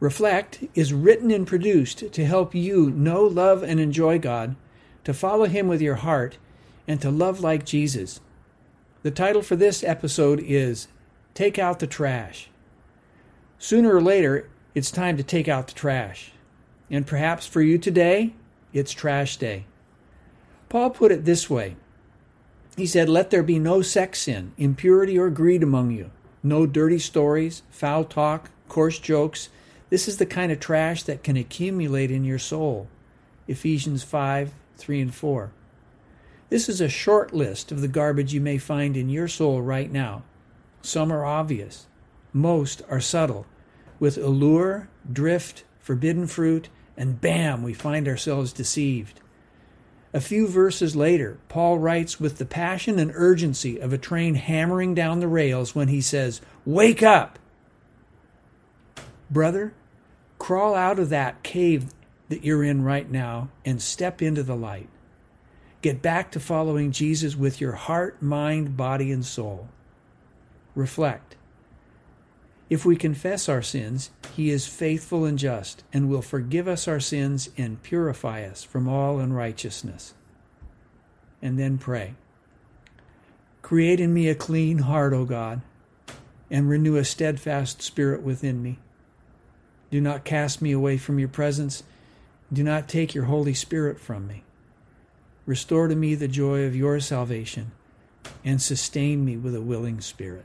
Reflect is written and produced to help you know, love, and enjoy God, to follow Him with your heart, and to love like Jesus. The title for this episode is Take Out the Trash. Sooner or later, it's time to take out the trash. And perhaps for you today, it's trash day. Paul put it this way He said, Let there be no sex sin, impurity, or greed among you, no dirty stories, foul talk, coarse jokes this is the kind of trash that can accumulate in your soul. Ephesians 5 3 and 4. This is a short list of the garbage you may find in your soul right now. Some are obvious, most are subtle, with allure, drift, forbidden fruit, and bam, we find ourselves deceived. A few verses later, Paul writes with the passion and urgency of a train hammering down the rails when he says, Wake up! Brother, crawl out of that cave that you're in right now and step into the light. Get back to following Jesus with your heart, mind, body, and soul. Reflect. If we confess our sins, He is faithful and just and will forgive us our sins and purify us from all unrighteousness. And then pray. Create in me a clean heart, O God, and renew a steadfast spirit within me. Do not cast me away from your presence. Do not take your Holy Spirit from me. Restore to me the joy of your salvation and sustain me with a willing spirit.